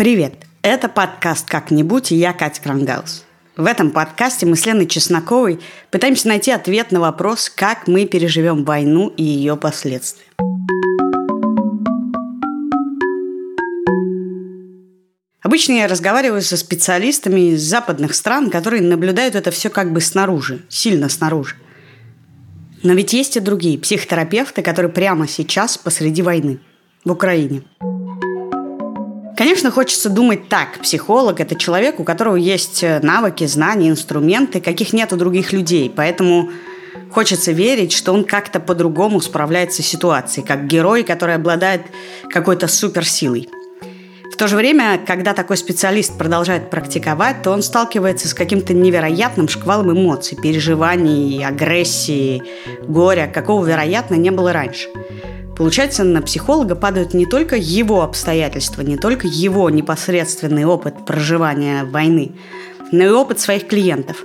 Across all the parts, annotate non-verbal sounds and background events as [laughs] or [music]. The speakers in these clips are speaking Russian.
Привет! Это подкаст «Как-нибудь» и я Катя Крангаус. В этом подкасте мы с Леной Чесноковой пытаемся найти ответ на вопрос, как мы переживем войну и ее последствия. Обычно я разговариваю со специалистами из западных стран, которые наблюдают это все как бы снаружи, сильно снаружи. Но ведь есть и другие психотерапевты, которые прямо сейчас посреди войны в Украине. Конечно, хочется думать так. Психолог – это человек, у которого есть э, навыки, знания, инструменты, каких нет у других людей. Поэтому хочется верить, что он как-то по-другому справляется с ситуацией, как герой, который обладает какой-то суперсилой. В то же время, когда такой специалист продолжает практиковать, то он сталкивается с каким-то невероятным шквалом эмоций, переживаний, агрессии, горя, какого, вероятно, не было раньше – Получается, на психолога падают не только его обстоятельства, не только его непосредственный опыт проживания войны, но и опыт своих клиентов.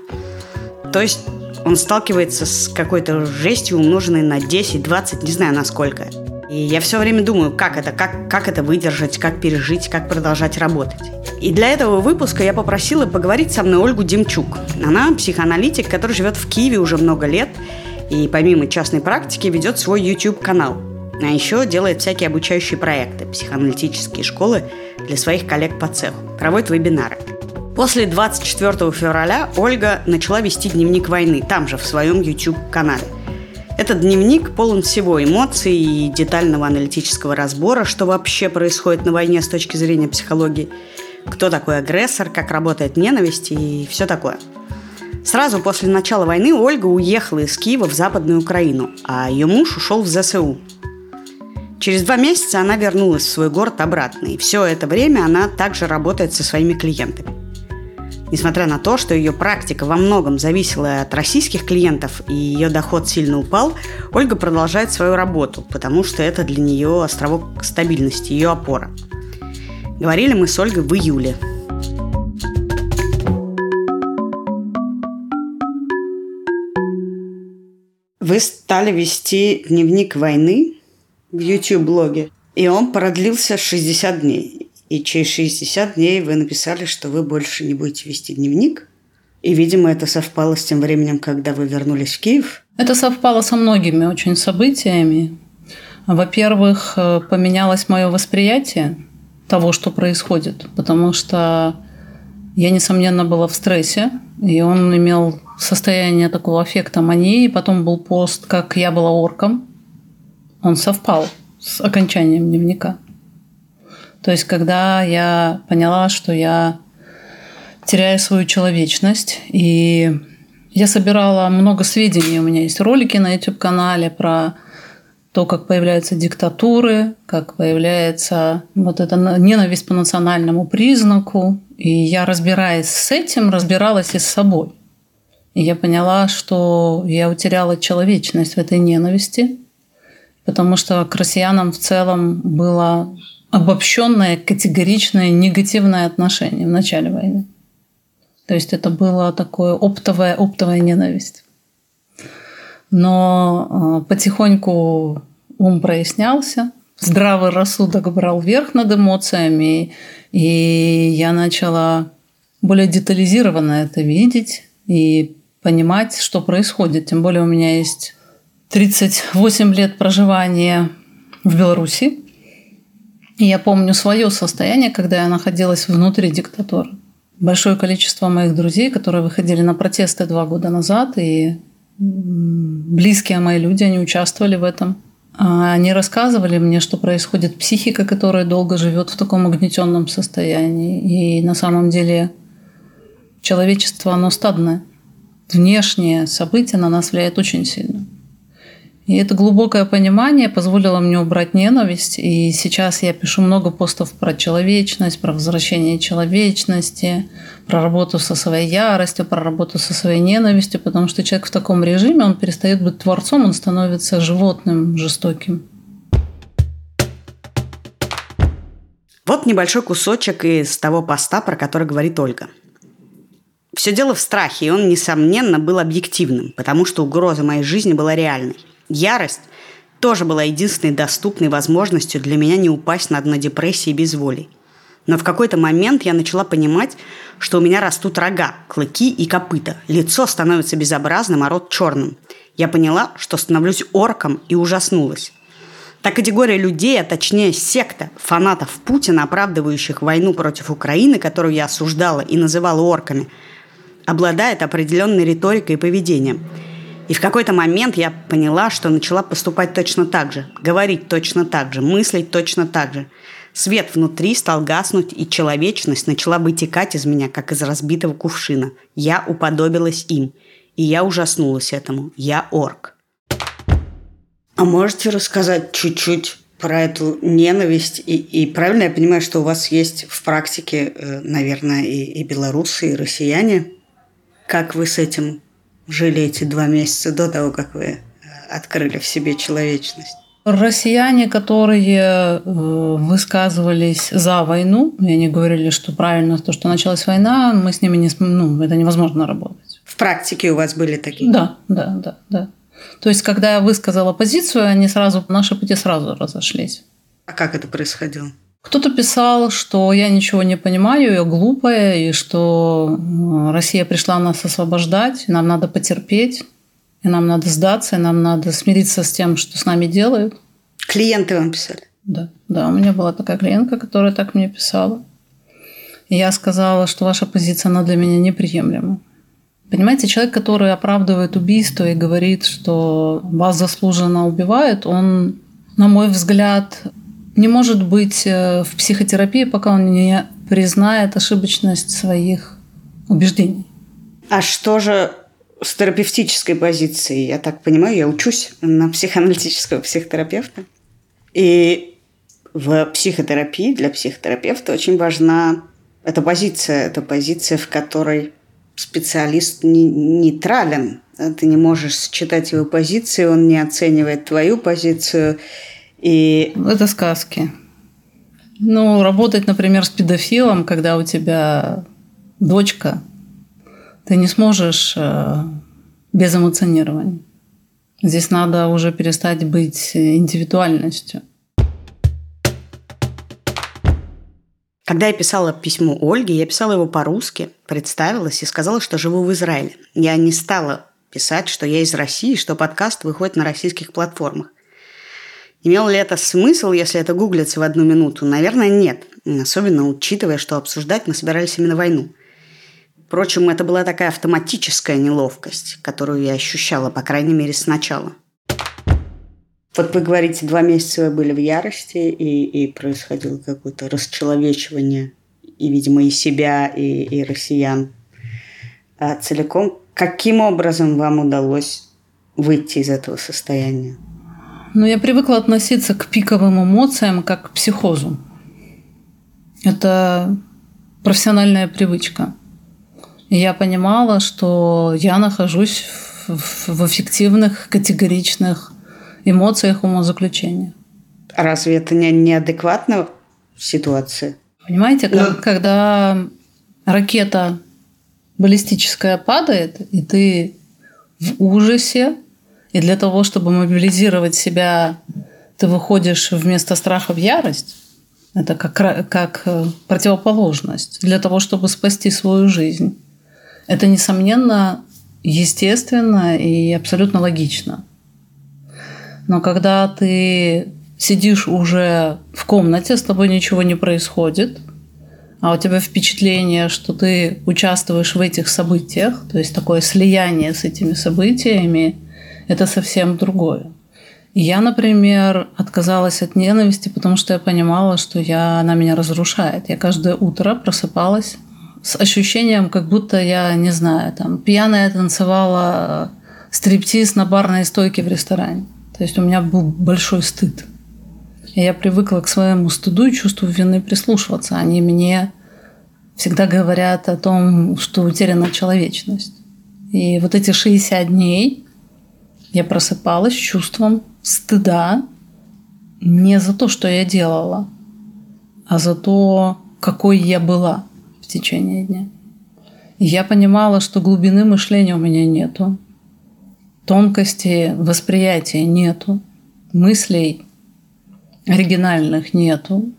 То есть он сталкивается с какой-то жестью, умноженной на 10, 20, не знаю насколько. И я все время думаю, как это, как, как это выдержать, как пережить, как продолжать работать. И для этого выпуска я попросила поговорить со мной Ольгу Демчук. Она психоаналитик, который живет в Киеве уже много лет и помимо частной практики ведет свой YouTube-канал – а еще делает всякие обучающие проекты, психоаналитические школы для своих коллег по цеху. Проводит вебинары. После 24 февраля Ольга начала вести дневник войны, там же, в своем YouTube-канале. Этот дневник полон всего эмоций и детального аналитического разбора, что вообще происходит на войне с точки зрения психологии, кто такой агрессор, как работает ненависть и все такое. Сразу после начала войны Ольга уехала из Киева в Западную Украину, а ее муж ушел в ЗСУ, Через два месяца она вернулась в свой город обратно, и все это время она также работает со своими клиентами. Несмотря на то, что ее практика во многом зависела от российских клиентов и ее доход сильно упал, Ольга продолжает свою работу, потому что это для нее островок стабильности, ее опора. Говорили мы с Ольгой в июле. Вы стали вести дневник войны в YouTube-блоге. И он продлился 60 дней. И через 60 дней вы написали, что вы больше не будете вести дневник. И, видимо, это совпало с тем временем, когда вы вернулись в Киев. Это совпало со многими очень событиями. Во-первых, э, поменялось мое восприятие того, что происходит, потому что я, несомненно, была в стрессе, и он имел состояние такого аффекта мании, потом был пост, как я была орком, он совпал с окончанием дневника. То есть, когда я поняла, что я теряю свою человечность, и я собирала много сведений, у меня есть ролики на YouTube-канале про то, как появляются диктатуры, как появляется вот эта ненависть по национальному признаку. И я, разбираясь с этим, разбиралась и с собой. И я поняла, что я утеряла человечность в этой ненависти, потому что к россиянам в целом было обобщенное, категоричное, негативное отношение в начале войны. То есть это было такое оптовая, оптовая ненависть. Но а, потихоньку ум прояснялся, здравый рассудок брал верх над эмоциями, и я начала более детализированно это видеть и понимать, что происходит. Тем более у меня есть 38 лет проживания в Беларуси. И я помню свое состояние, когда я находилась внутри диктатуры. Большое количество моих друзей, которые выходили на протесты два года назад, и близкие мои люди, они участвовали в этом. А они рассказывали мне, что происходит психика, которая долго живет в таком угнетенном состоянии. И на самом деле человечество, оно стадное. Внешние события на нас влияют очень сильно. И это глубокое понимание позволило мне убрать ненависть. И сейчас я пишу много постов про человечность, про возвращение человечности, про работу со своей яростью, про работу со своей ненавистью, потому что человек в таком режиме, он перестает быть творцом, он становится животным, жестоким. Вот небольшой кусочек из того поста, про который говорит Ольга. Все дело в страхе, и он, несомненно, был объективным, потому что угроза моей жизни была реальной. Ярость тоже была единственной доступной возможностью для меня не упасть на дно депрессии и безволий. Но в какой-то момент я начала понимать, что у меня растут рога, клыки и копыта. Лицо становится безобразным, а рот черным. Я поняла, что становлюсь орком и ужаснулась. Та категория людей, а точнее секта фанатов Путина, оправдывающих войну против Украины, которую я осуждала и называла орками, обладает определенной риторикой и поведением. И в какой-то момент я поняла, что начала поступать точно так же, говорить точно так же, мыслить точно так же – Свет внутри стал гаснуть, и человечность начала вытекать из меня, как из разбитого кувшина. Я уподобилась им, и я ужаснулась этому. Я орк. А можете рассказать чуть-чуть про эту ненависть? И, и правильно я понимаю, что у вас есть в практике, э, наверное, и, и белорусы, и россияне? Как вы с этим жили эти два месяца до того, как вы э, открыли в себе человечность? Россияне, которые э, высказывались за войну, и они говорили, что правильно то, что началась война, мы с ними не ну, это невозможно работать. В практике у вас были такие? Да, да, да, да. То есть, когда я высказала позицию, они сразу, наши пути сразу разошлись. А как это происходило? Кто-то писал, что я ничего не понимаю, я глупая, и что э, Россия пришла нас освобождать, нам надо потерпеть и нам надо сдаться, и нам надо смириться с тем, что с нами делают. Клиенты вам писали? Да, да, у меня была такая клиентка, которая так мне писала. И я сказала, что ваша позиция, она для меня неприемлема. Понимаете, человек, который оправдывает убийство и говорит, что вас заслуженно убивают, он, на мой взгляд, не может быть э, в психотерапии, пока он не признает ошибочность своих убеждений. А что же с терапевтической позиции, я так понимаю, я учусь на психоаналитического психотерапевта. И в психотерапии для психотерапевта очень важна эта позиция, эта позиция, в которой специалист не, нейтрален. Ты не можешь считать его позицию, он не оценивает твою позицию. И... Это сказки. Ну, работать, например, с педофилом, когда у тебя дочка ты не сможешь э, без эмоционирования. Здесь надо уже перестать быть индивидуальностью. Когда я писала письмо Ольге, я писала его по-русски, представилась и сказала, что живу в Израиле. Я не стала писать, что я из России, что подкаст выходит на российских платформах. Имел ли это смысл, если это гуглится в одну минуту? Наверное, нет. Особенно учитывая, что обсуждать мы собирались именно войну – Впрочем, это была такая автоматическая неловкость, которую я ощущала, по крайней мере, сначала. Вот вы говорите, два месяца вы были в ярости, и, и происходило какое-то расчеловечивание, и, видимо, и себя, и, и россиян а целиком. Каким образом вам удалось выйти из этого состояния? Ну, я привыкла относиться к пиковым эмоциям как к психозу. Это профессиональная привычка – и я понимала, что я нахожусь в, в эффективных, категоричных эмоциях умозаключения. А разве это не неадекватная ситуация? Понимаете, как, когда ракета баллистическая падает, и ты в ужасе, и для того, чтобы мобилизировать себя, ты выходишь вместо страха в ярость, это как, как э, противоположность для того, чтобы спасти свою жизнь. Это, несомненно, естественно и абсолютно логично. Но когда ты сидишь уже в комнате, с тобой ничего не происходит, а у тебя впечатление, что ты участвуешь в этих событиях, то есть такое слияние с этими событиями, это совсем другое. Я, например, отказалась от ненависти, потому что я понимала, что я, она меня разрушает. Я каждое утро просыпалась с ощущением, как будто я, не знаю, там, пьяная танцевала стриптиз на барной стойке в ресторане. То есть у меня был большой стыд. И я привыкла к своему стыду и чувству вины прислушиваться. Они мне всегда говорят о том, что утеряна человечность. И вот эти 60 дней я просыпалась с чувством стыда не за то, что я делала, а за то, какой я была – в течение дня. И я понимала, что глубины мышления у меня нету, тонкости восприятия нету, мыслей оригинальных нету.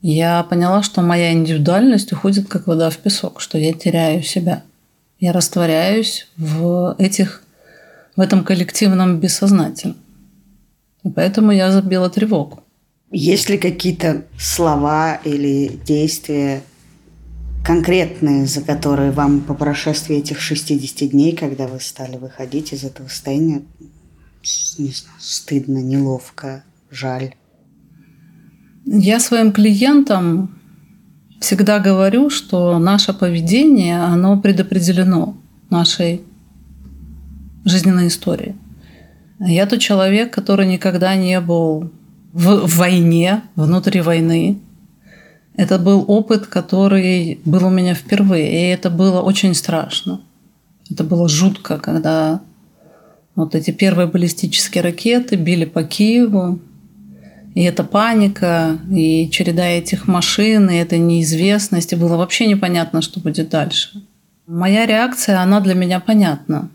я поняла, что моя индивидуальность уходит как вода в песок, что я теряю себя. Я растворяюсь в этих в этом коллективном бессознательном. И поэтому я забила тревогу. Есть ли какие-то слова или действия конкретные, за которые вам по прошествии этих 60 дней, когда вы стали выходить из этого состояния, не знаю, стыдно, неловко, жаль? Я своим клиентам всегда говорю, что наше поведение, оно предопределено нашей жизненной историей. Я тот человек, который никогда не был в войне, внутри войны. Это был опыт, который был у меня впервые, и это было очень страшно. Это было жутко, когда вот эти первые баллистические ракеты били по Киеву, и эта паника, и череда этих машин, и эта неизвестность, и было вообще непонятно, что будет дальше. Моя реакция, она для меня понятна.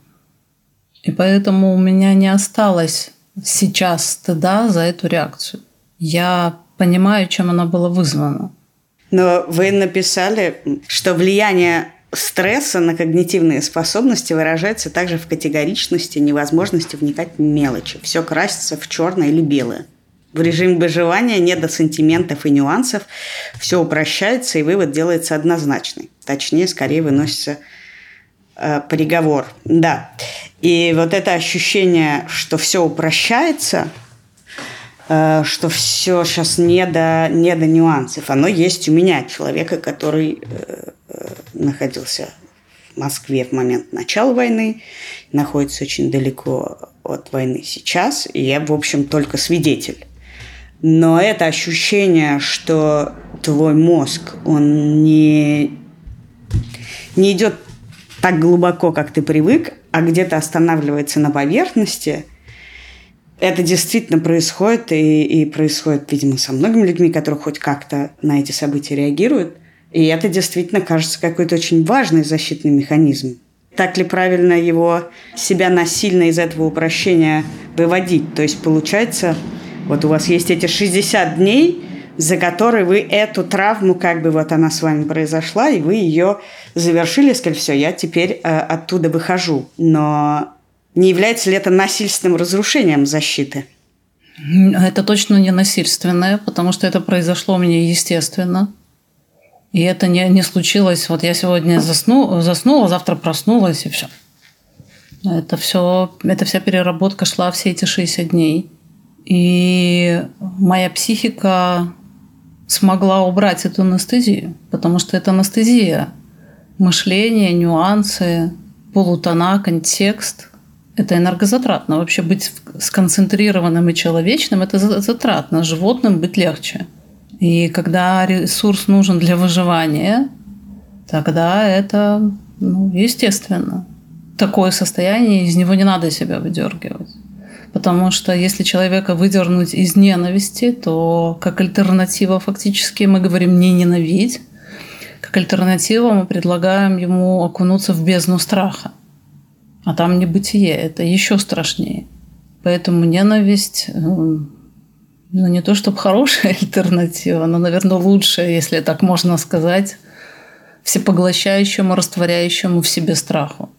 И поэтому у меня не осталось сейчас стыда за эту реакцию. Я понимаю, чем она была вызвана. Но вы написали, что влияние стресса на когнитивные способности выражается также в категоричности, невозможности вникать в мелочи. Все красится в черное или белое. В режиме выживания не до сантиментов и нюансов, все упрощается, и вывод делается однозначный. Точнее, скорее выносится э, приговор. Да. И вот это ощущение, что все упрощается, э, что все сейчас не до, не до нюансов, оно есть у меня, человека, который э, э, находился в Москве в момент начала войны, находится очень далеко от войны сейчас, и я, в общем, только свидетель. Но это ощущение, что твой мозг, он не, не идет так глубоко, как ты привык, а где-то останавливается на поверхности, это действительно происходит, и, и происходит, видимо, со многими людьми, которые хоть как-то на эти события реагируют. И это действительно кажется какой-то очень важный защитный механизм. Так ли правильно его, себя насильно из этого упрощения выводить? То есть, получается, вот у вас есть эти 60 дней, за которые вы эту травму, как бы вот она с вами произошла, и вы ее завершили, сказали, все, я теперь э, оттуда выхожу. Но не является ли это насильственным разрушением защиты? Это точно не насильственное, потому что это произошло у меня естественно. И это не, не случилось. Вот я сегодня засну, заснула, завтра проснулась, и все. Это все, эта вся переработка шла все эти 60 дней. И моя психика смогла убрать эту анестезию, потому что это анестезия. Мышление, нюансы, полутона, контекст. Это энергозатратно. Вообще быть сконцентрированным и человечным – это затратно. Животным быть легче. И когда ресурс нужен для выживания, тогда это ну, естественно. Такое состояние, из него не надо себя выдергивать. Потому что если человека выдернуть из ненависти, то как альтернатива фактически мы говорим «не ненавидь», как альтернатива мы предлагаем ему окунуться в бездну страха. А там небытие, это еще страшнее. Поэтому ненависть, э, ну не то чтобы хорошая альтернатива, но, наверное, лучшая, если так можно сказать, всепоглощающему, растворяющему в себе страху.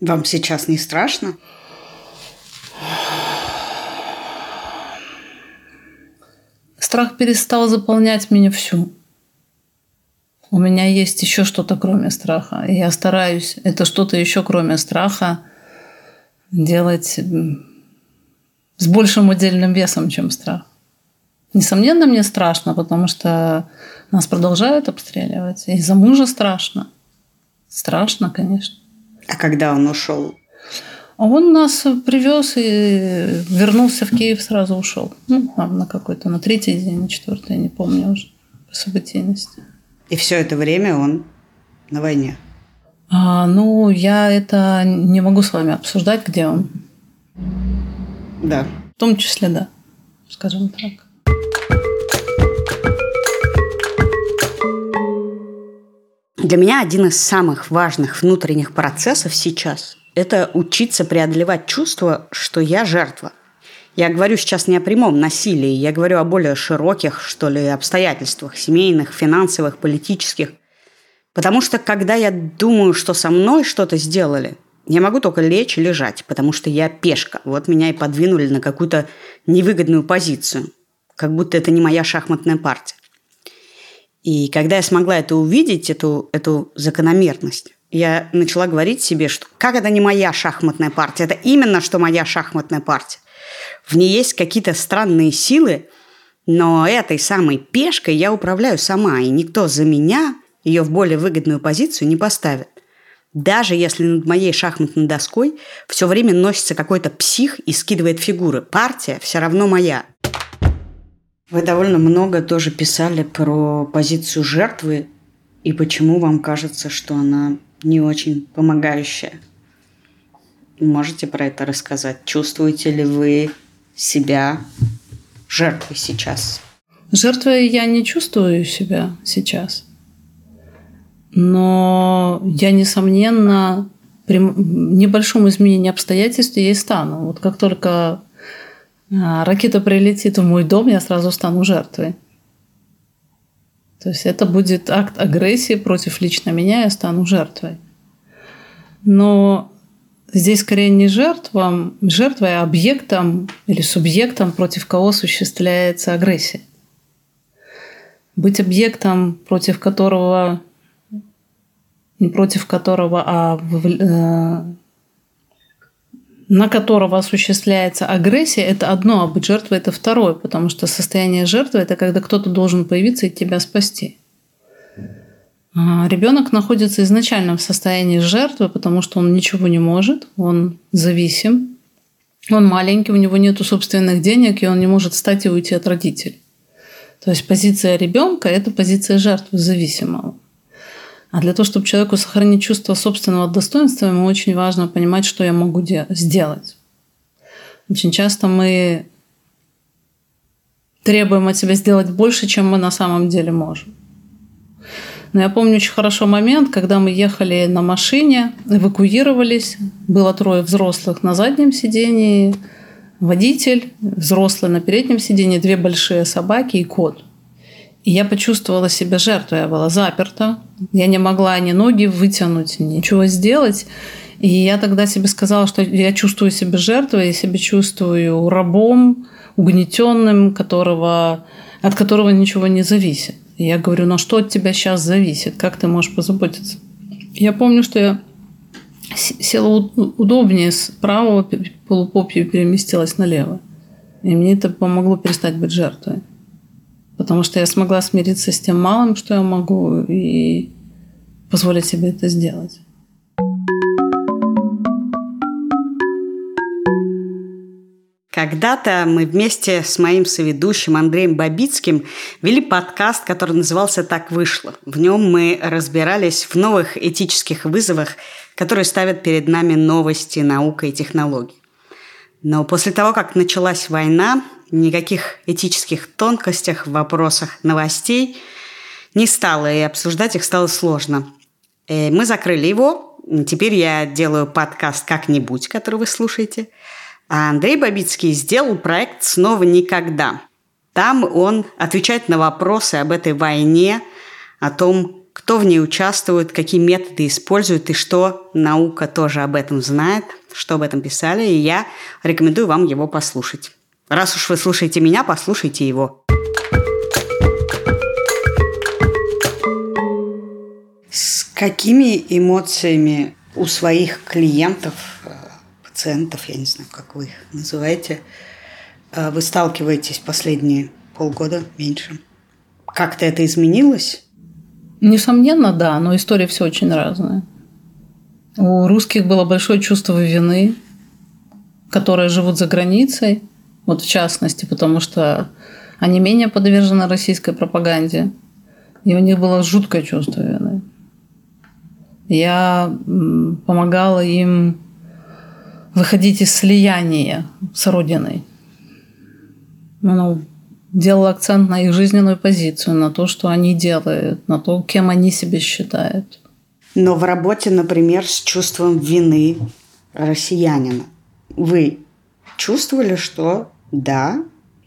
Вам сейчас не страшно? Страх перестал заполнять меня всю. У меня есть еще что-то кроме страха. И я стараюсь это что-то еще кроме страха делать с большим удельным весом, чем страх. Несомненно, мне страшно, потому что нас продолжают обстреливать. И за мужа страшно. Страшно, конечно. А когда он ушел, а он нас привез и вернулся в Киев, сразу ушел. Ну, там на какой-то, на третий день, на четвертый, я не помню уже по событийности. И все это время он на войне? А, ну, я это не могу с вами обсуждать, где он. Да. В том числе, да, скажем так. Для меня один из самых важных внутренних процессов сейчас – это учиться преодолевать чувство, что я жертва. Я говорю сейчас не о прямом насилии, я говорю о более широких, что ли, обстоятельствах, семейных, финансовых, политических. Потому что когда я думаю, что со мной что-то сделали, я могу только лечь и лежать, потому что я пешка. Вот меня и подвинули на какую-то невыгодную позицию, как будто это не моя шахматная партия. И когда я смогла это увидеть, эту, эту закономерность, я начала говорить себе, что как это не моя шахматная партия, это именно что моя шахматная партия. В ней есть какие-то странные силы, но этой самой пешкой я управляю сама, и никто за меня ее в более выгодную позицию не поставит. Даже если над моей шахматной доской все время носится какой-то псих и скидывает фигуры, партия все равно моя. Вы довольно много тоже писали про позицию жертвы и почему вам кажется, что она не очень помогающая. Можете про это рассказать? Чувствуете ли вы себя жертвой сейчас? Жертвой я не чувствую себя сейчас. Но я, несомненно, при небольшом изменении обстоятельств я и стану. Вот как только а, ракета прилетит в мой дом, я сразу стану жертвой. То есть это будет акт агрессии против лично меня, я стану жертвой. Но здесь скорее не жертвам, жертвой, а объектом или субъектом, против кого осуществляется агрессия. Быть объектом, против которого не против которого, а э, на которого осуществляется агрессия, это одно, а быть жертвой – это второе, потому что состояние жертвы – это когда кто-то должен появиться и тебя спасти. А ребенок находится изначально в состоянии жертвы, потому что он ничего не может, он зависим, он маленький, у него нет собственных денег, и он не может встать и уйти от родителей. То есть позиция ребенка – это позиция жертвы зависимого. А для того, чтобы человеку сохранить чувство собственного достоинства, ему очень важно понимать, что я могу сделать. Очень часто мы требуем от себя сделать больше, чем мы на самом деле можем. Но я помню очень хорошо момент, когда мы ехали на машине, эвакуировались. Было трое взрослых на заднем сидении, водитель, взрослый на переднем сидении, две большие собаки и кот – я почувствовала себя жертвой. Я была заперта. Я не могла ни ноги вытянуть, ничего сделать. И я тогда себе сказала, что я чувствую себя жертвой, я себя чувствую рабом, угнетенным, которого, от которого ничего не зависит. И я говорю, ну что от тебя сейчас зависит? Как ты можешь позаботиться? Я помню, что я села удобнее с правого полупопья переместилась налево. И мне это помогло перестать быть жертвой. Потому что я смогла смириться с тем малым, что я могу, и позволить себе это сделать. Когда-то мы вместе с моим соведущим Андреем Бабицким вели подкаст, который назывался «Так вышло». В нем мы разбирались в новых этических вызовах, которые ставят перед нами новости, наука и технологии. Но после того, как началась война, никаких этических тонкостях в вопросах новостей не стало, и обсуждать их стало сложно. И э, мы закрыли его. Теперь я делаю подкаст «Как-нибудь», который вы слушаете. А Андрей Бабицкий сделал проект «Снова никогда». Там он отвечает на вопросы об этой войне, о том, кто в ней участвует, какие методы используют и что наука тоже об этом знает, что об этом писали, и я рекомендую вам его послушать. Раз уж вы слушаете меня, послушайте его. С какими эмоциями у своих клиентов, э, пациентов, я не знаю, как вы их называете, э, вы сталкиваетесь последние полгода, меньше? Как-то это изменилось? Несомненно, да, но история все очень разная. У русских было большое чувство вины, которые живут за границей, вот в частности, потому что они менее подвержены российской пропаганде, и у них было жуткое чувство вины. Я помогала им выходить из слияния с Родиной. Ну, делала акцент на их жизненную позицию, на то, что они делают, на то, кем они себя считают. Но в работе, например, с чувством вины россиянина, вы чувствовали, что Да,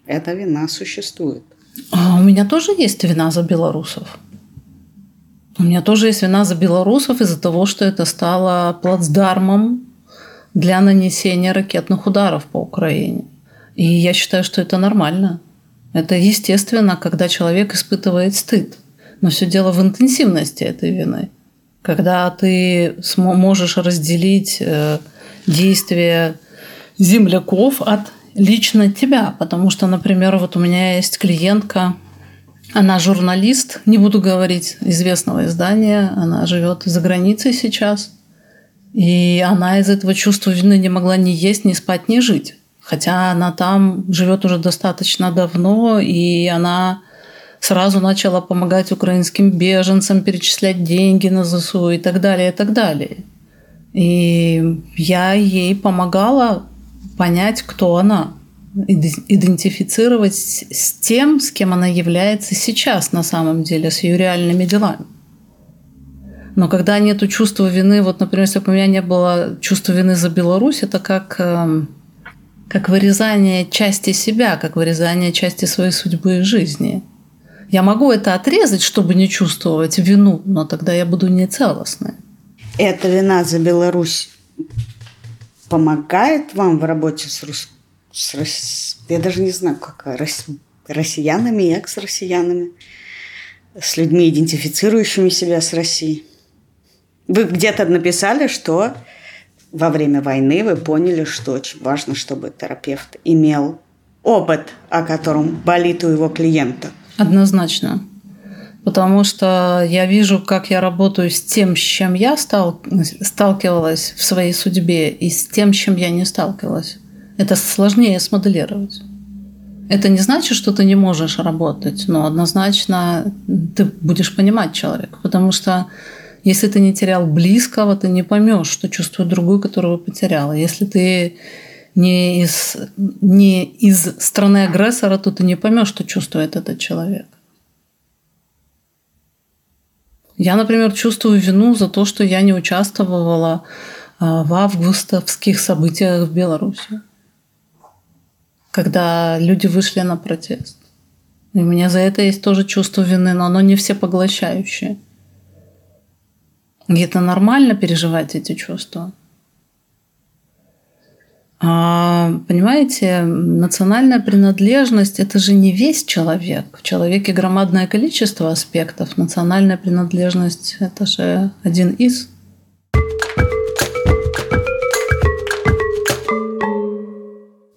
эта вина существует. А у меня тоже есть вина за белорусов. У меня тоже есть вина за белорусов из-за того, что это стало плацдармом для нанесения ракетных ударов по Украине. И я считаю, что это нормально. Это естественно, когда человек испытывает стыд. Но все дело в интенсивности этой вины. Когда ты можешь разделить э, действия земляков от лично тебя. Потому что, например, вот у меня есть клиентка, она журналист, не буду говорить известного издания, она живет за границей сейчас. И она из этого чувства вины не могла ни есть, ни спать, ни жить. Хотя она там живет уже достаточно давно, и она сразу начала помогать украинским беженцам, перечислять деньги на ЗСУ и так далее, и так далее. И я ей помогала понять, кто она, идентифицировать с тем, с кем она является сейчас на самом деле, с ее реальными делами. Но когда нет чувства вины, вот, например, если бы у меня не было чувства вины за Беларусь, это как, эм, как вырезание части себя, как вырезание части своей судьбы и жизни. Я могу это отрезать, чтобы не чувствовать вину, но тогда я буду нецелостной. Эта вина за Беларусь помогает вам в работе с, рус... с рос... я даже не знаю, как рос... россиянами и экс-россиянами, с людьми, идентифицирующими себя с Россией? Вы где-то написали, что во время войны вы поняли, что очень важно, чтобы терапевт имел опыт, о котором болит у его клиента. Однозначно. Потому что я вижу, как я работаю с тем, с чем я стал, сталкивалась в своей судьбе, и с тем, с чем я не сталкивалась. Это сложнее смоделировать. Это не значит, что ты не можешь работать, но однозначно ты будешь понимать человека. Потому что если ты не терял близкого, ты не поймешь, что чувствует другой, которого потеряла. Если ты не из, не из страны агрессора, то ты не поймешь, что чувствует этот человек. Я, например, чувствую вину за то, что я не участвовала а, в августовских событиях в Беларуси, когда люди вышли на протест. И у меня за это есть тоже чувство вины, но оно не всепоглощающее. И это нормально переживать эти чувства. А, понимаете, национальная принадлежность – это же не весь человек. В человеке громадное количество аспектов. Национальная принадлежность – это же один из.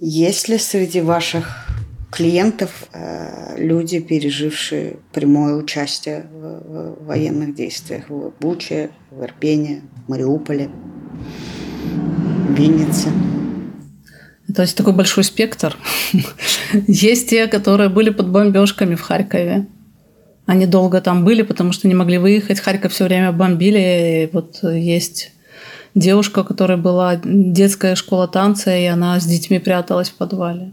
Есть ли среди ваших клиентов э, люди, пережившие прямое участие в военных действиях в Буче, в Ирпене, в Мариуполе, в Виннице? То есть такой большой спектр. [laughs] Есть те, которые были под бомбежками в Харькове. Они долго там были, потому что не могли выехать. Харьков все время бомбили. И вот есть девушка, у которой была детская школа танца, и она с детьми пряталась в подвале.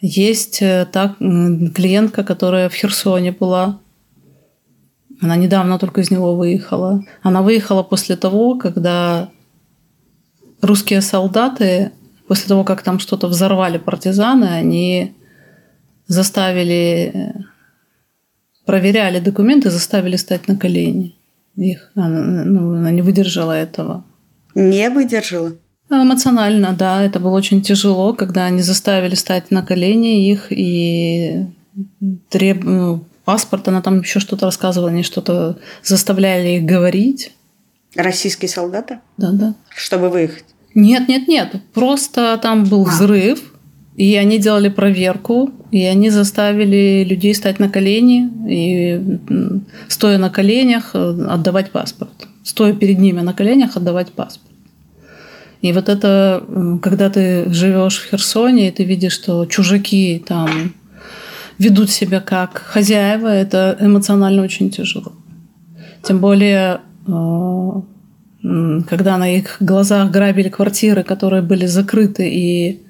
Есть э, так, клиентка, которая в Херсоне была. Она недавно только из него выехала. Она выехала после того, когда русские солдаты после того, как там что-то взорвали партизаны, они заставили, э, проверяли документы, заставили стать на колени. Их, она, ну, она не выдержала этого. Не выдержала? Эмоционально, да. Это было очень тяжело, когда они заставили стать на колени их и треб... ну, паспорт, она там еще что-то рассказывала, они что-то заставляли их говорить. Российские солдаты? Да, да. Чтобы выехать? Нет, нет, нет. Просто там был а. взрыв, и они делали проверку, и они заставили людей стать на колени и, стоя на коленях, э, отдавать паспорт. Стоя перед ними на коленях, отдавать паспорт. И вот это, когда ты живешь в Херсоне, и ты видишь, что чужаки там ведут себя как хозяева, это эмоционально очень тяжело. Тем более э, когда на их глазах грабили квартиры, которые были закрыты, и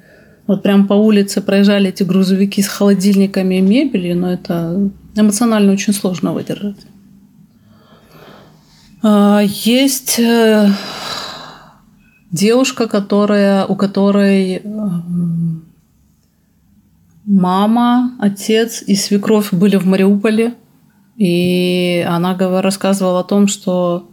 вот прям по улице проезжали эти грузовики с холодильниками и мебелью, но это эмоционально очень сложно выдержать. А, есть э, девушка, которая, у которой Мама, отец и свекровь были в Мариуполе. И она рассказывала о том, что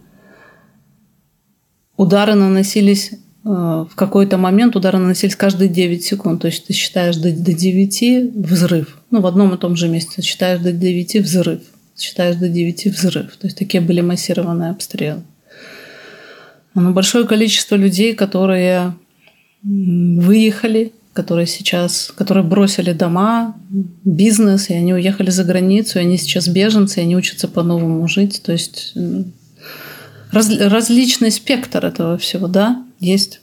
удары наносились э, в какой-то момент, удары наносились каждые 9 секунд. То есть ты считаешь до, до 9 взрыв. Ну, в одном и том же месте. Считаешь до 9 взрыв. Считаешь до 9 взрыв. То есть такие были массированные обстрелы. Но большое количество людей, которые выехали, которые сейчас, которые бросили дома, бизнес, и они уехали за границу, и они сейчас беженцы, и они учатся по-новому жить. То есть раз, различный спектр этого всего, да, есть.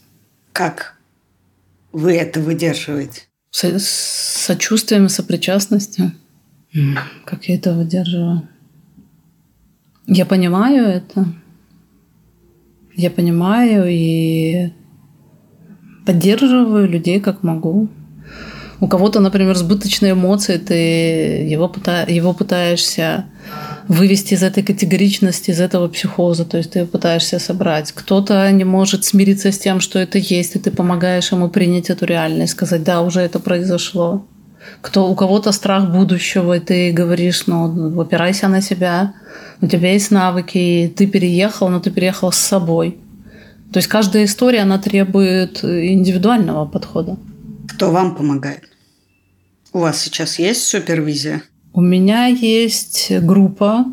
Как вы это выдерживаете? Со, с сочувствием и сопричастностью. Как я это выдерживаю? Я понимаю это. Я понимаю и поддерживаю людей как могу. У кого-то, например, сбыточные эмоции, ты его, пыта... его пытаешься вывести из этой категоричности, из этого психоза, то есть ты пытаешься собрать. Кто-то не может смириться с тем, что это есть, и ты помогаешь ему принять эту реальность, сказать, да, уже это произошло. Кто, у кого-то страх будущего, и ты говоришь, ну, опирайся на себя, у тебя есть навыки, и ты переехал, но ты переехал с собой. То есть каждая история, она требует индивидуального подхода. Кто вам помогает? У вас сейчас есть супервизия? У меня есть группа,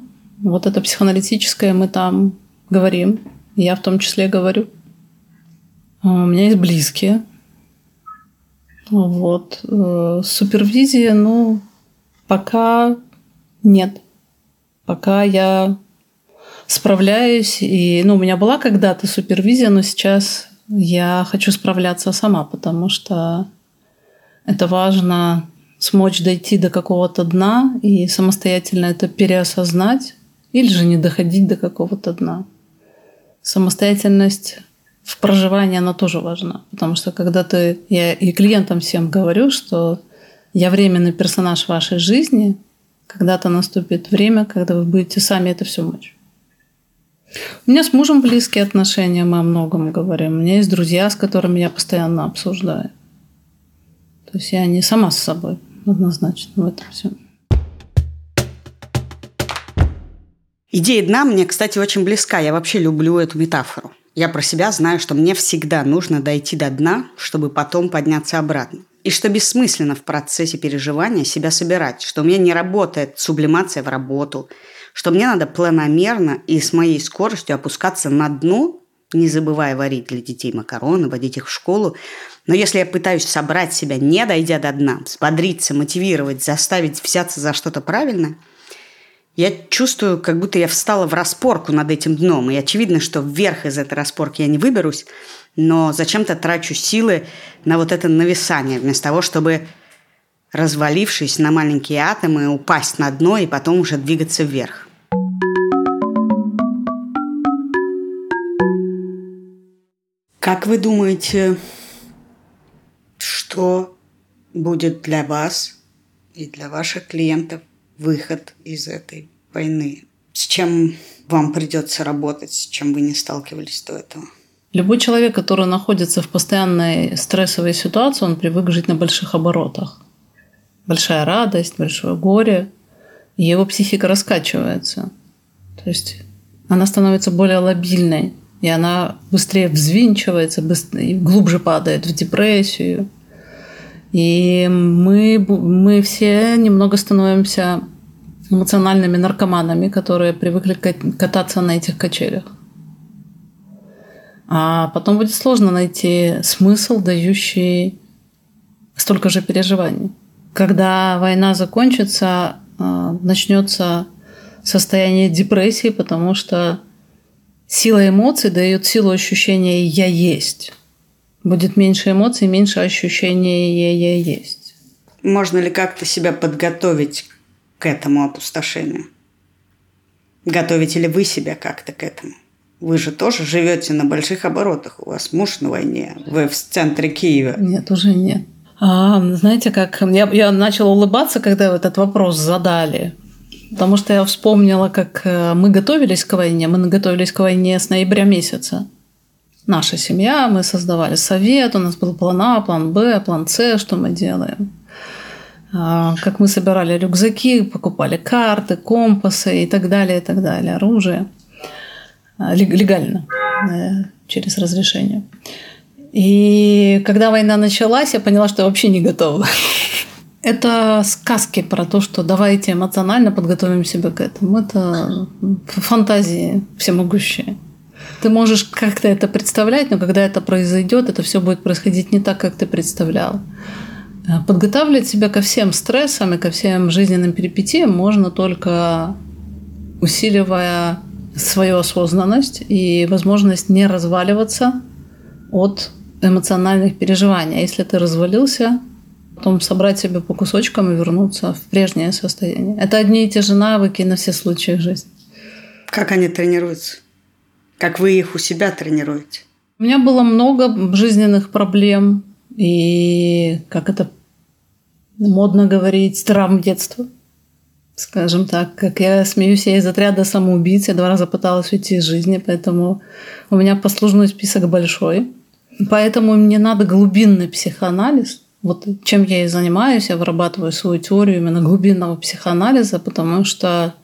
вот это психоаналитическая, мы там говорим, я в том числе говорю. А у меня есть близкие. Вот. Э, супервизия, ну, пока нет. Пока я справляюсь. И, ну, у меня была когда-то супервизия, но сейчас я хочу справляться сама, потому что это важно смочь дойти до какого-то дна и самостоятельно это переосознать или же не доходить до какого-то дна. Самостоятельность в проживании, она тоже важна. Потому что когда ты... Я и клиентам всем говорю, что я временный персонаж вашей жизни, когда-то наступит время, когда вы будете сами это все мочь. У меня с мужем близкие отношения, мы о многом говорим. У меня есть друзья, с которыми я постоянно обсуждаю. То есть я не сама с собой однозначно в этом всем. Идея дна мне, кстати, очень близка. Я вообще люблю эту метафору. Я про себя знаю, что мне всегда нужно дойти до дна, чтобы потом подняться обратно. И что бессмысленно в процессе переживания себя собирать, что у меня не работает сублимация в работу, что мне надо планомерно и с моей скоростью опускаться на дно, не забывая варить для детей макароны, водить их в школу. Но если я пытаюсь собрать себя, не дойдя до дна, взбодриться, мотивировать, заставить взяться за что-то правильное, я чувствую, как будто я встала в распорку над этим дном. И очевидно, что вверх из этой распорки я не выберусь, но зачем-то трачу силы на вот это нависание, вместо того, чтобы, развалившись на маленькие атомы, упасть на дно и потом уже двигаться вверх. Как вы думаете, что будет для вас и для ваших клиентов выход из этой войны? С чем вам придется работать, с чем вы не сталкивались до этого? Любой человек, который находится в постоянной стрессовой ситуации, он привык жить на больших оборотах. Большая радость, большое горе, и его психика раскачивается. То есть она становится более лобильной, и она быстрее взвинчивается, быстрее, глубже падает в депрессию. И мы, мы все немного становимся эмоциональными наркоманами, которые привыкли кататься на этих качелях. А потом будет сложно найти смысл, дающий столько же переживаний. Когда война закончится, а, начнется состояние депрессии, потому что Сила эмоций дает силу ощущения «я есть». Будет меньше эмоций, меньше ощущения «я, я есть». Можно ли как-то себя подготовить к этому опустошению? Готовите ли вы себя как-то к этому? Вы же тоже живете на больших оборотах. У вас муж на войне. Вы в центре Киева. Нет, уже нет. А, знаете, как я, я начала улыбаться, когда этот вопрос задали. Потому что я вспомнила, как э, мы готовились к войне. Мы готовились к войне с ноября месяца. Наша семья, мы создавали совет, у нас был план А, план Б, план С, что мы делаем. а, как мы собирали рюкзаки, покупали карты, компасы и так далее, и так далее, оружие а, легально э, через разрешение. И когда война началась, я поняла, что я вообще не готова. [laughs] Это сказки про то, что давайте эмоционально подготовим себя к этому. Это фантазии всемогущие. Ты можешь как-то это представлять, но когда это произойдет, это все будет происходить не так, как ты представлял. Э, подготавливать себя ко всем стрессам и ко всем жизненным перипетиям можно только усиливая свою осознанность и возможность не разваливаться от эмоциональных переживаний. А если ты развалился, потом собрать себя по кусочкам и вернуться в прежнее состояние. Это одни и те же навыки на все случаи жизни. Как они тренируются? Как вы их у себя тренируете? У меня было много жизненных проблем. И, как это модно говорить, травм детства. Скажем так, как я смеюсь, я из отряда самоубийц. Я два раза пыталась уйти из жизни, поэтому у меня послужной список большой. Поэтому мне надо глубинный психоанализ. Вот чем я и занимаюсь, я вырабатываю свою теорию именно глубинного психоанализа, потому что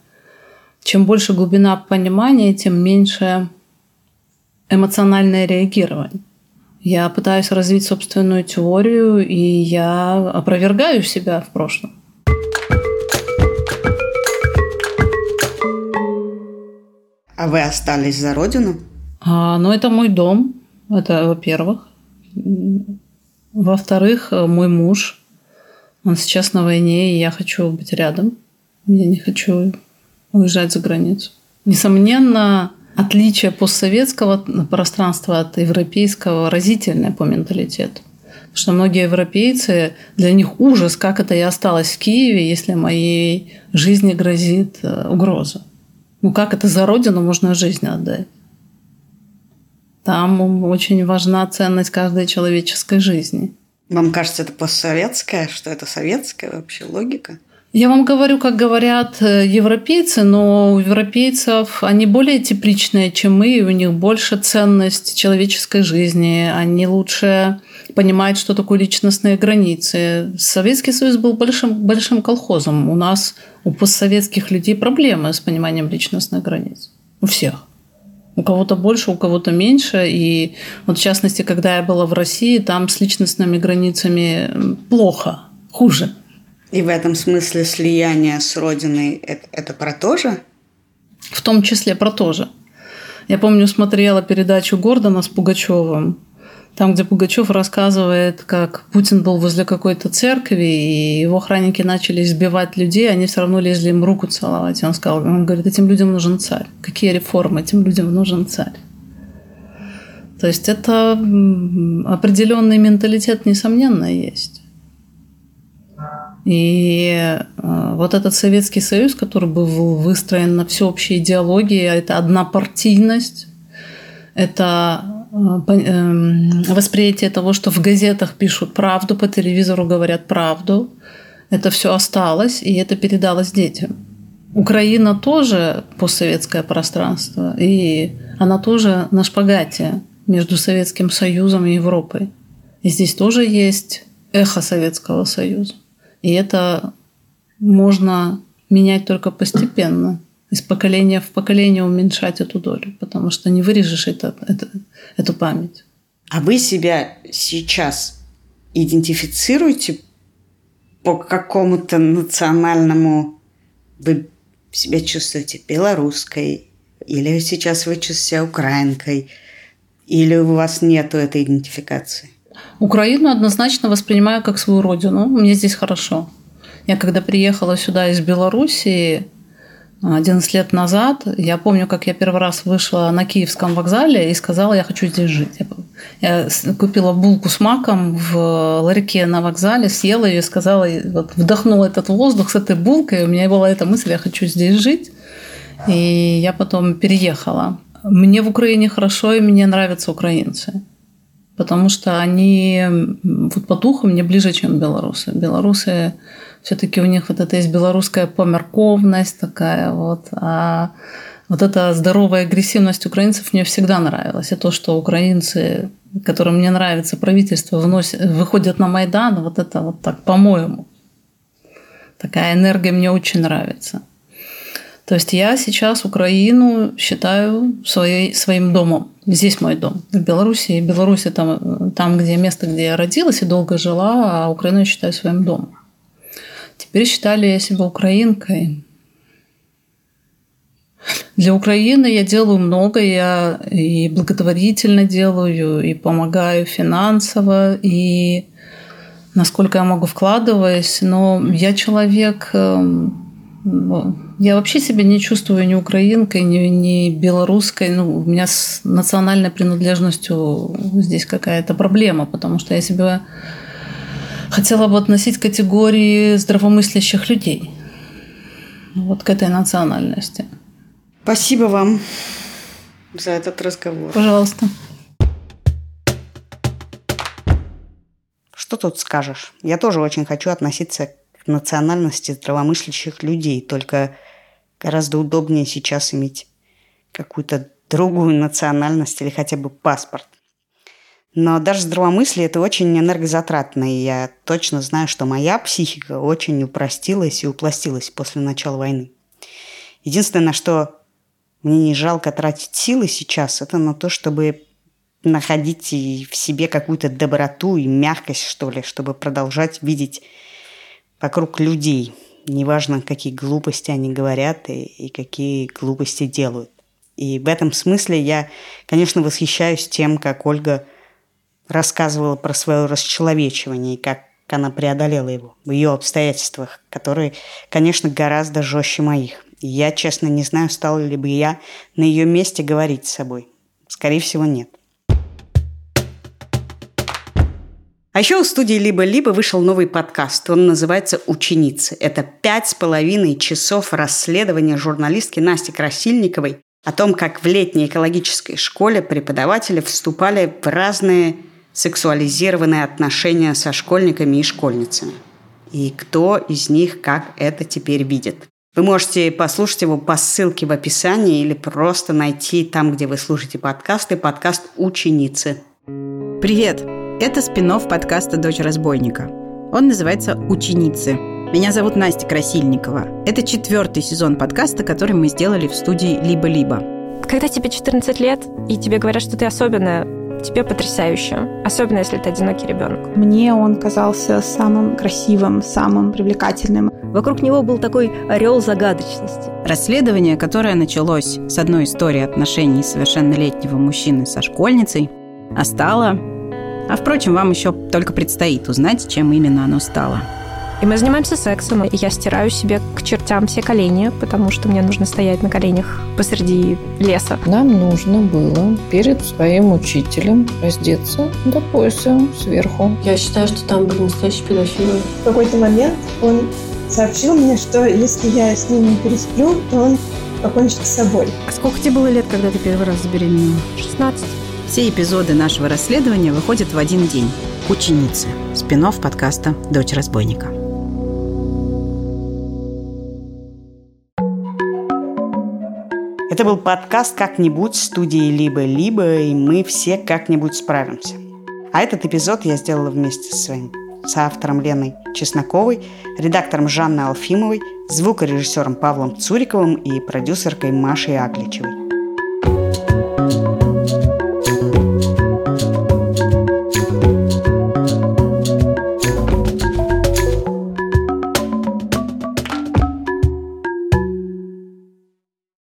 чем больше глубина понимания, тем меньше эмоциональное реагирование. Я пытаюсь развить собственную теорию, и я опровергаю себя в прошлом. А вы остались за родину? А, ну, это мой дом. Это, во-первых. Во-вторых, мой муж. Он сейчас на войне, и я хочу быть рядом. Я не хочу уезжать за границу. Несомненно, отличие постсоветского пространства от европейского разительное по менталитету. Потому что многие европейцы, для них ужас, как это я осталась в Киеве, если моей жизни грозит э, угроза. Ну как это за родину можно жизнь отдать? Там очень важна ценность каждой человеческой жизни. Вам кажется, это постсоветская, что это советская вообще логика? Я вам говорю, как говорят э, европейцы, но у европейцев они более тепличные, чем мы, и у них больше ценность человеческой жизни. Они лучше понимают, что такое личностные границы. Советский Союз был большим, большим колхозом. У нас, у постсоветских людей проблемы с пониманием личностных границ. У всех. У кого-то больше, у кого-то меньше. И вот в частности, когда я была в России, там с личностными границами плохо, хуже. И в этом смысле слияние с Родиной это, это про то же? В том числе про то же. Я помню, смотрела передачу Гордона с Пугачевым, там, где Пугачев рассказывает, как Путин был возле какой-то церкви, и его охранники начали избивать людей, они все равно лезли им руку целовать. И он сказал, он говорит, этим людям нужен царь. Какие реформы? Этим людям нужен царь. То есть это определенный менталитет, несомненно, есть. И э, вот этот Советский Союз, который был выстроен на всеобщей идеологии, это однопартийность, это э, эм, восприятие того, что в газетах пишут правду, по телевизору говорят правду, это все осталось, и это передалось детям. Украина тоже постсоветское пространство, и она тоже на шпагате между Советским Союзом и Европой. И здесь тоже есть эхо Советского Союза. И это можно менять только постепенно. Из поколения в поколение уменьшать эту долю, потому что не вырежешь это, это, эту память. А вы себя сейчас идентифицируете по какому-то национальному... Вы себя чувствуете белорусской, или сейчас вы чувствуете себя украинкой, или у вас нету этой идентификации? Украину однозначно воспринимаю как свою родину. Мне здесь хорошо. Я когда приехала сюда из Белоруссии 11 лет назад, я помню, как я первый раз вышла на Киевском вокзале и сказала, я хочу здесь жить. Я купила булку с маком в ларьке на вокзале, съела ее и сказала, вот, вдохнула этот воздух с этой булкой, у меня была эта мысль, я хочу здесь жить. И я потом переехала. Мне в Украине хорошо, и мне нравятся украинцы потому что они вот по духу мне ближе, чем белорусы. Белорусы все-таки у них вот это есть белорусская померковность такая вот, а вот эта здоровая агрессивность украинцев мне всегда нравилась. И то, что украинцы, которым мне нравится правительство, вносят, выходят на Майдан, вот это вот так, по-моему. Такая энергия мне очень нравится. То есть я сейчас Украину считаю своей, своим домом. Здесь мой дом. В Беларуси. Беларусь это там, где место, где я родилась и долго жила, а Украину я считаю своим домом. Теперь считали я себя украинкой. Для Украины я делаю много, я и благотворительно делаю, и помогаю финансово, и насколько я могу вкладываюсь, но я человек, эм, я вообще себя не чувствую ни украинкой, ни, ни белорусской. Ну, у меня с национальной принадлежностью здесь какая-то проблема, потому что я себя хотела бы относить к категории здравомыслящих людей. Вот к этой национальности. Спасибо вам за этот разговор. Пожалуйста. Что тут скажешь? Я тоже очень хочу относиться к национальности здравомыслящих людей, только гораздо удобнее сейчас иметь какую-то другую национальность или хотя бы паспорт. Но даже здравомыслие – это очень энергозатратно, и я точно знаю, что моя психика очень упростилась и упластилась после начала войны. Единственное, на что мне не жалко тратить силы сейчас, это на то, чтобы находить в себе какую-то доброту и мягкость, что ли, чтобы продолжать видеть вокруг людей. Неважно, какие глупости они говорят и, и какие глупости делают. И в этом смысле я, конечно, восхищаюсь тем, как Ольга рассказывала про свое расчеловечивание и как она преодолела его в ее обстоятельствах, которые, конечно, гораздо жестче моих. И я, честно, не знаю, стала ли бы я на ее месте говорить с собой. Скорее всего, нет. А еще у студии «Либо-либо» вышел новый подкаст. Он называется «Ученицы». Это пять с половиной часов расследования журналистки Насти Красильниковой о том, как в летней экологической школе преподаватели вступали в разные сексуализированные отношения со школьниками и школьницами. И кто из них как это теперь видит. Вы можете послушать его по ссылке в описании или просто найти там, где вы слушаете подкасты, подкаст «Ученицы». Привет! Это спин подкаста «Дочь разбойника». Он называется «Ученицы». Меня зовут Настя Красильникова. Это четвертый сезон подкаста, который мы сделали в студии «Либо-либо». Когда тебе 14 лет, и тебе говорят, что ты особенная, тебе потрясающе. Особенно, если ты одинокий ребенок. Мне он казался самым красивым, самым привлекательным. Вокруг него был такой орел загадочности. Расследование, которое началось с одной истории отношений совершеннолетнего мужчины со школьницей, а стало а впрочем, вам еще только предстоит узнать, чем именно оно стало. И мы занимаемся сексом, и я стираю себе к чертям все колени, потому что мне нужно стоять на коленях посреди леса. Нам нужно было перед своим учителем раздеться до пояса сверху. Я считаю, что там были настоящие педофилы. В какой-то момент он сообщил мне, что если я с ним не пересплю, то он покончит с собой. А сколько тебе было лет, когда ты первый раз забеременела? 16. Все эпизоды нашего расследования выходят в один день. Ученицы. спин подкаста «Дочь разбойника». Это был подкаст «Как-нибудь» студии «Либо-либо», и мы все как-нибудь справимся. А этот эпизод я сделала вместе со своим соавтором Леной Чесноковой, редактором Жанной Алфимовой, звукорежиссером Павлом Цуриковым и продюсеркой Машей Агличевой.